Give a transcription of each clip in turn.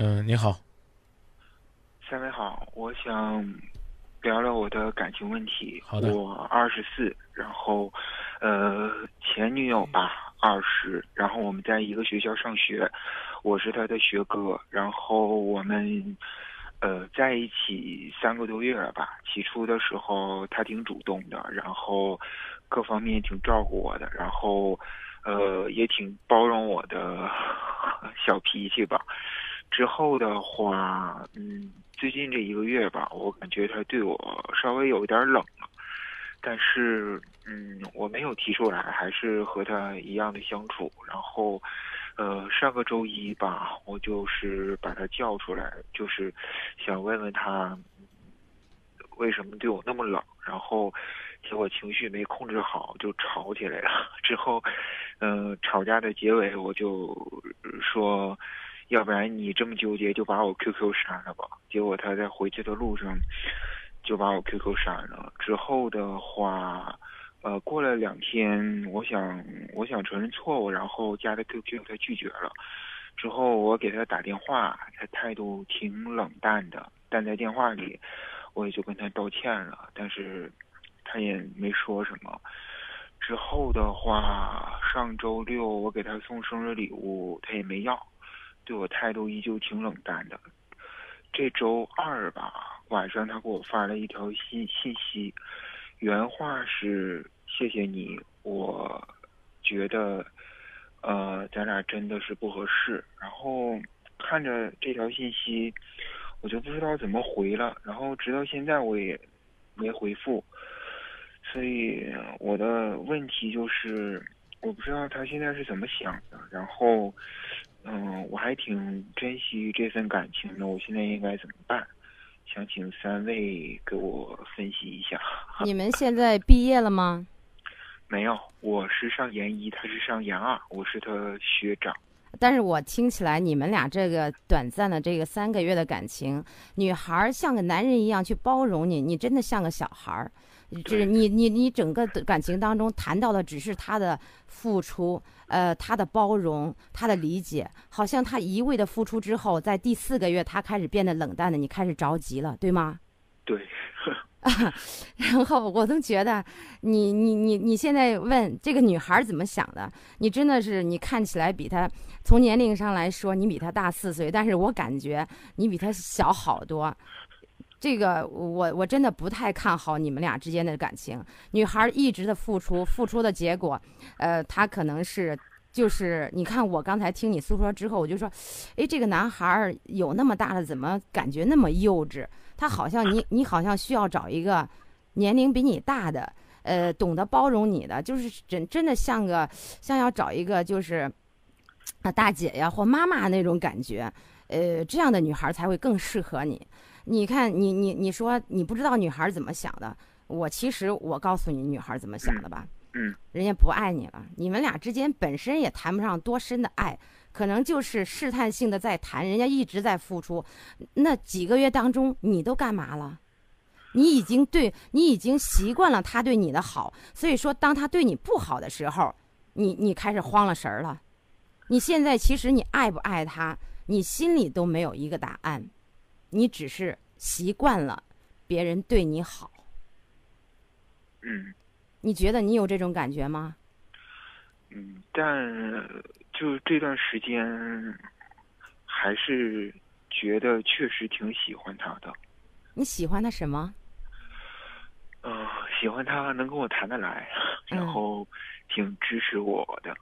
嗯，你好，三位好，我想聊聊我的感情问题。好的我二十四，然后呃前女友吧二十，然后我们在一个学校上学，我是她的学哥，然后我们呃在一起三个多月了吧。起初的时候他挺主动的，然后各方面挺照顾我的，然后呃也挺包容我的 小脾气吧。之后的话，嗯，最近这一个月吧，我感觉他对我稍微有一点冷了，但是，嗯，我没有提出来，还是和他一样的相处。然后，呃，上个周一吧，我就是把他叫出来，就是想问问他为什么对我那么冷。然后，结果情绪没控制好，就吵起来了。之后，嗯、吵架的结尾，我就说。要不然你这么纠结，就把我 QQ 删了吧。结果他在回去的路上就把我 QQ 删了。之后的话，呃，过了两天，我想我想承认错误，然后加的 QQ 他拒绝了。之后我给他打电话，他态度挺冷淡的，但在电话里我也就跟他道歉了，但是他也没说什么。之后的话，上周六我给他送生日礼物，他也没要。对我态度依旧挺冷淡的。这周二吧，晚上他给我发了一条信信息，原话是：“谢谢你，我觉得，呃，咱俩真的是不合适。”然后看着这条信息，我就不知道怎么回了。然后直到现在我也没回复，所以我的问题就是，我不知道他现在是怎么想的。然后。嗯，我还挺珍惜这份感情的，我现在应该怎么办？想请三位给我分析一下。你们现在毕业了吗？没有，我是上研一，他是上研二，我是他学长。但是我听起来你们俩这个短暂的这个三个月的感情，女孩儿像个男人一样去包容你，你真的像个小孩儿。就是你你你整个的感情当中谈到的只是他的付出，呃，他的包容，他的理解，好像他一味的付出之后，在第四个月他开始变得冷淡的，你开始着急了，对吗？对，啊 然后我都觉得你你你你现在问这个女孩怎么想的，你真的是你看起来比她从年龄上来说，你比她大四岁，但是我感觉你比她小好多。这个我我真的不太看好你们俩之间的感情。女孩一直的付出，付出的结果，呃，她可能是就是你看我刚才听你诉说之后，我就说，哎，这个男孩有那么大了，怎么感觉那么幼稚？他好像你你好像需要找一个年龄比你大的，呃，懂得包容你的，就是真真的像个像要找一个就是啊大姐呀或妈妈那种感觉，呃，这样的女孩才会更适合你。你看，你你你说你不知道女孩怎么想的，我其实我告诉你女孩怎么想的吧，嗯，人家不爱你了，你们俩之间本身也谈不上多深的爱，可能就是试探性的在谈，人家一直在付出，那几个月当中你都干嘛了？你已经对你已经习惯了他对你的好，所以说当他对你不好的时候，你你开始慌了神儿了。你现在其实你爱不爱他，你心里都没有一个答案。你只是习惯了别人对你好，嗯你觉得你有这种感觉吗？嗯，但就这段时间，还是觉得确实挺喜欢他的。你喜欢他什么？嗯、喜欢他能跟我谈得来，然嗯后挺支持我的。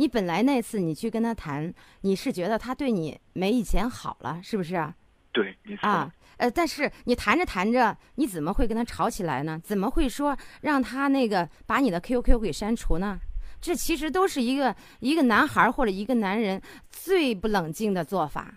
你本来那次你去跟他谈，你是觉得他对你没以前好了，是不是啊？对，没错。啊，呃，但是你谈着谈着，你怎么会跟他吵起来呢？怎么会说让他那个把你的 QQ 给删除呢？这其实都是一个一个男孩儿或者一个男人最不冷静的做法。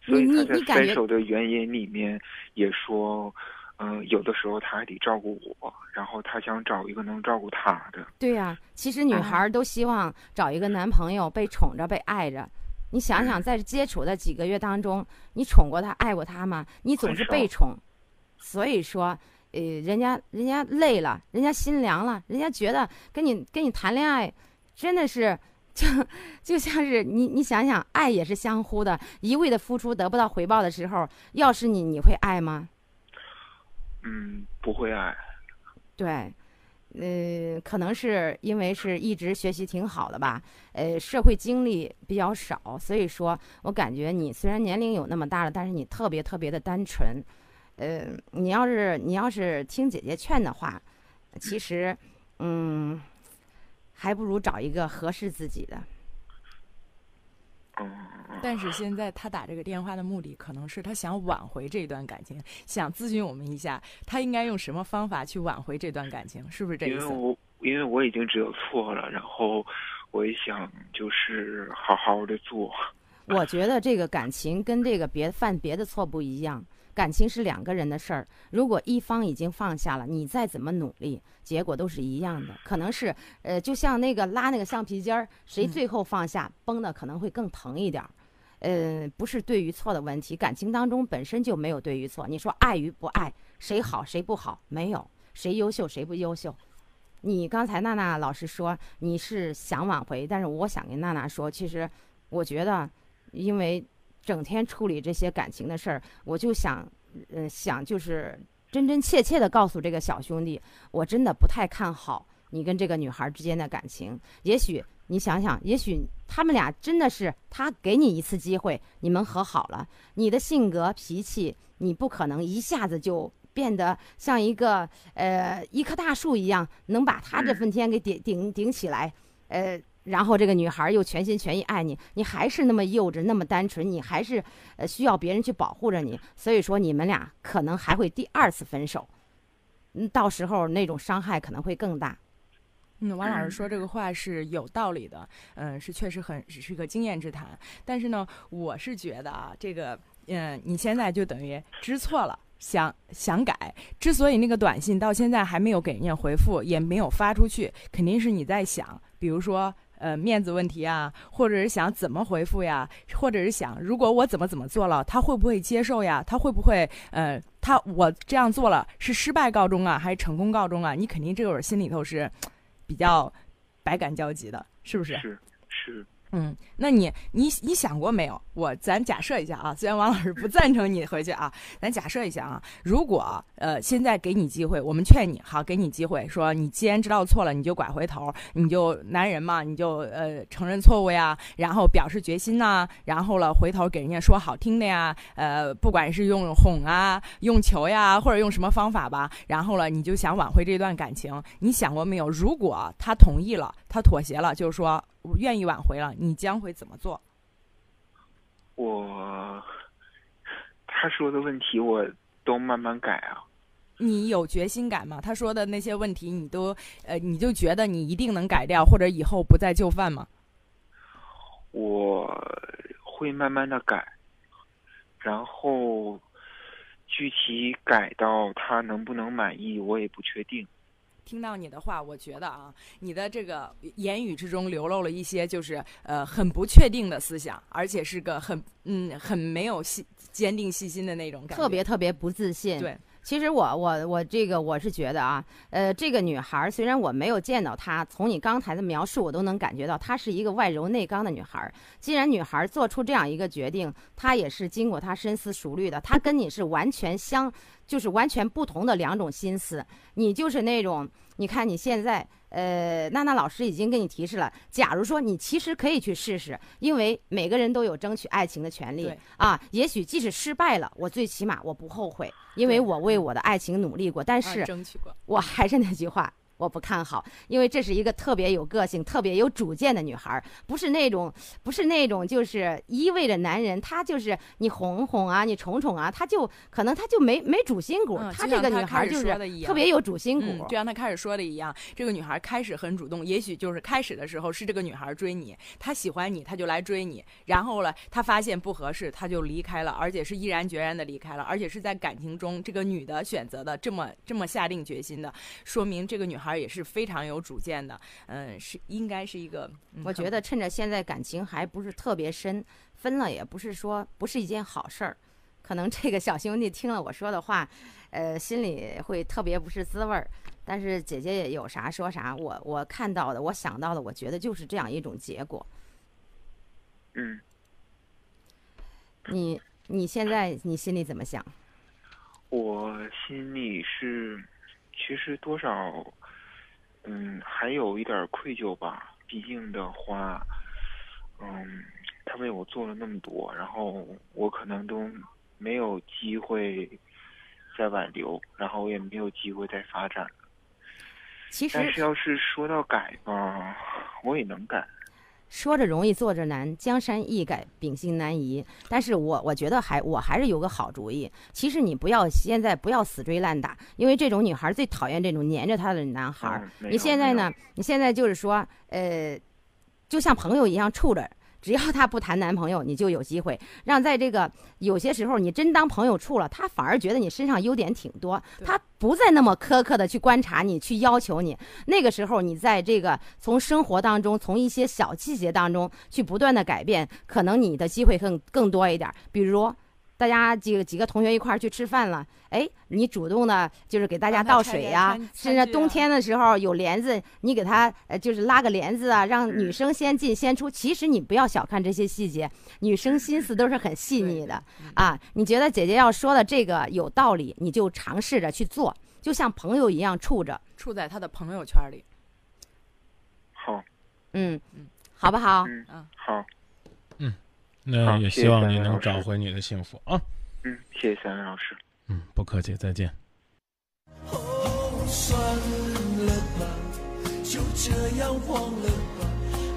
所以你他在分你感觉手的原因里面也说，嗯、有的时候他还得照顾我，然后他想找一个能照顾他的。对呀、其实女孩儿都希望找一个男朋友，被宠着、被爱着。你想想，在接触的几个月当中，你宠过他、爱过他吗？你总是被宠，所以说，呃，人家人家累了，人家心凉了，人家觉得跟你跟你谈恋爱，真的是就就像是你你想想，爱也是相互的，一味的付出得不到回报的时候，要是你，你会爱吗？嗯，不会爱。对，呃，可能是因为是一直学习挺好的吧，呃，社会经历比较少，所以说我感觉你虽然年龄有那么大了，但是你特别特别的单纯。呃，你要是你要是听姐姐劝的话，其实，嗯，还不如找一个合适自己的。但是现在他打这个电话的目的，可能是他想挽回这段感情，想咨询我们一下，他应该用什么方法去挽回这段感情，是不是这意思？因为我因为我已经知道错了，然后我也想就是好好的做。我觉得这个感情跟这个别犯别的错不一样。感情是两个人的事儿，如果一方已经放下了，你再怎么努力，结果都是一样的。可能是，呃，就像那个拉那个橡皮筋儿，谁最后放下，崩的可能会更疼一点儿。呃，不是对与错的问题，感情当中本身就没有对与错。你说爱与不爱，谁好谁不好，没有谁优秀谁不优秀。你刚才娜娜老师说你是想挽回，但是我想跟娜娜说，其实我觉得，因为。整天处理这些感情的事儿，我就想，嗯，想就是真真切切的告诉这个小兄弟，我真的不太看好你跟这个女孩之间的感情。也许你想想，也许他们俩真的是他给你一次机会，你们和好了。你的性格脾气，你不可能一下子就变得像一个呃一棵大树一样，能把他这份天给顶顶顶起来，呃。然后这个女孩又全心全意爱你，你还是那么幼稚，那么单纯，你还是呃需要别人去保护着你，所以说你们俩可能还会第二次分手，嗯，到时候那种伤害可能会更大。嗯，王老师说这个话是有道理的，嗯，是确实很是个经验之谈。但是呢，我是觉得啊，这个嗯，你现在就等于知错了，想想改。之所以那个短信到现在还没有给人家回复，也没有发出去，肯定是你在想，比如说。呃，面子问题啊，或者是想怎么回复呀，或者是想如果我怎么怎么做了，他会不会接受呀？他会不会呃，他我这样做了是失败告终啊，还是成功告终啊？你肯定这会儿心里头是比较百感交集的，是不是？是是。嗯，那你你你想过没有？我咱假设一下啊，虽然王老师不赞成你回去啊，咱假设一下啊，如果呃现在给你机会，我们劝你好，给你机会，说你既然知道错了，你就拐回头，你就男人嘛，你就呃承认错误呀，然后表示决心呐，然后了回头给人家说好听的呀，呃，不管是用哄啊，用求呀，或者用什么方法吧，然后了你就想挽回这段感情，你想过没有？如果他同意了，他妥协了，就是说。我愿意挽回了，你将会怎么做？我他说的问题我都慢慢改啊。你有决心改吗？他说的那些问题，你都呃，你就觉得你一定能改掉，或者以后不再就范吗？我会慢慢的改，然后具体改到他能不能满意，我也不确定。听到你的话，我觉得啊，你的这个言语之中流露了一些就是呃很不确定的思想，而且是个很嗯很没有信坚定信心的那种感觉，特别特别不自信。对。其实我我我这个我是觉得啊，呃，这个女孩虽然我没有见到她，从你刚才的描述，我都能感觉到她是一个外柔内刚的女孩。既然女孩做出这样一个决定，她也是经过她深思熟虑的。她跟你是完全相，就是完全不同的两种心思。你就是那种，你看你现在。呃，娜娜老师已经给你提示了。假如说你其实可以去试试，因为每个人都有争取爱情的权利啊。也许即使失败了，我最起码我不后悔，因为我为我的爱情努力过。但是，我还是那句话。我不看好，因为这是一个特别有个性、特别有主见的女孩，不是那种，不是那种，就是依偎着男人，她就是你哄哄啊，你宠宠啊，她就可能她就没没主心骨。她这个女孩就是特别有主心骨，就像她开始说的一样，这个女孩开始很主动，也许就是开始的时候是这个女孩追你，她喜欢你，她就来追你，然后呢，她发现不合适，她就离开了，而且是毅然决然的离开了，而且是在感情中这个女的选择的这么这么下定决心的，说明这个女孩。孩也是非常有主见的，嗯，是应该是一个。我觉得趁着现在感情还不是特别深，分了也不是说不是一件好事儿。可能这个小兄弟听了我说的话，呃，心里会特别不是滋味儿。但是姐姐也有啥说啥，我我看到的，我想到的，我觉得就是这样一种结果。嗯，你你现在你心里怎么想？我心里是，其实多少，嗯，还有一点愧疚吧。毕竟的话，嗯，他为我做了那么多，然后我可能都没有机会再挽留，然后我也没有机会再发展。其实但是要是说到改吧，我也能改。说着容易做着难，江山易改，秉性难移。但是我我觉得还我还是有个好主意。其实你不要现在不要死追烂打，因为这种女孩最讨厌这种黏着她的男孩。嗯你现在呢？你现在就是说，呃，就像朋友一样处着。只要他不谈男朋友，你就有机会让在这个有些时候你真当朋友处了，他反而觉得你身上优点挺多，对他不再那么苛刻的去观察你，去要求你。那个时候，你在这个从生活当中，从一些小细节当中去不断的改变，可能你的机会更更多一点。比如，大家几个几个同学一块儿去吃饭了，哎，你主动的就是给大家倒水呀、餐甚至冬天的时候有帘子，你给他呃就是拉个帘子啊，让女生先进先出。其实你不要小看这些细节，女生心思都是很细腻的啊。你觉得姐姐要说的这个有道理，你就尝试着去做，就像朋友一样处着，处在他的朋友圈里。好，嗯嗯，好不好？嗯嗯，好，那也希望你能找回你的幸福啊。嗯，谢谢三位老师。嗯，不客气，再见。哦，算了吧，就这样忘了吧，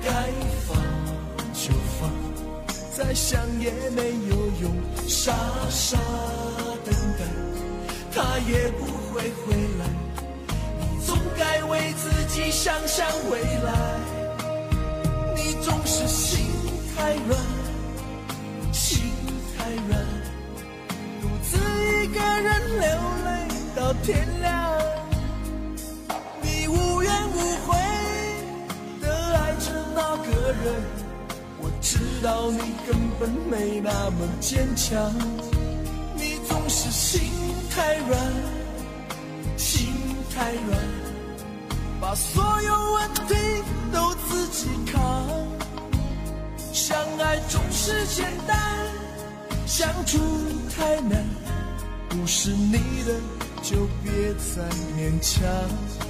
该放就放，再想也没有用，傻傻等待，他也不会回来。你总该为自己想想未来，你总是心太软，流泪到天亮，你无怨无悔的爱着那个人，我知道你根本没那么坚强，你总是心太软，心太软，把所有问题都自己扛，相爱总是简单。相处太难，不是你的就别再勉强。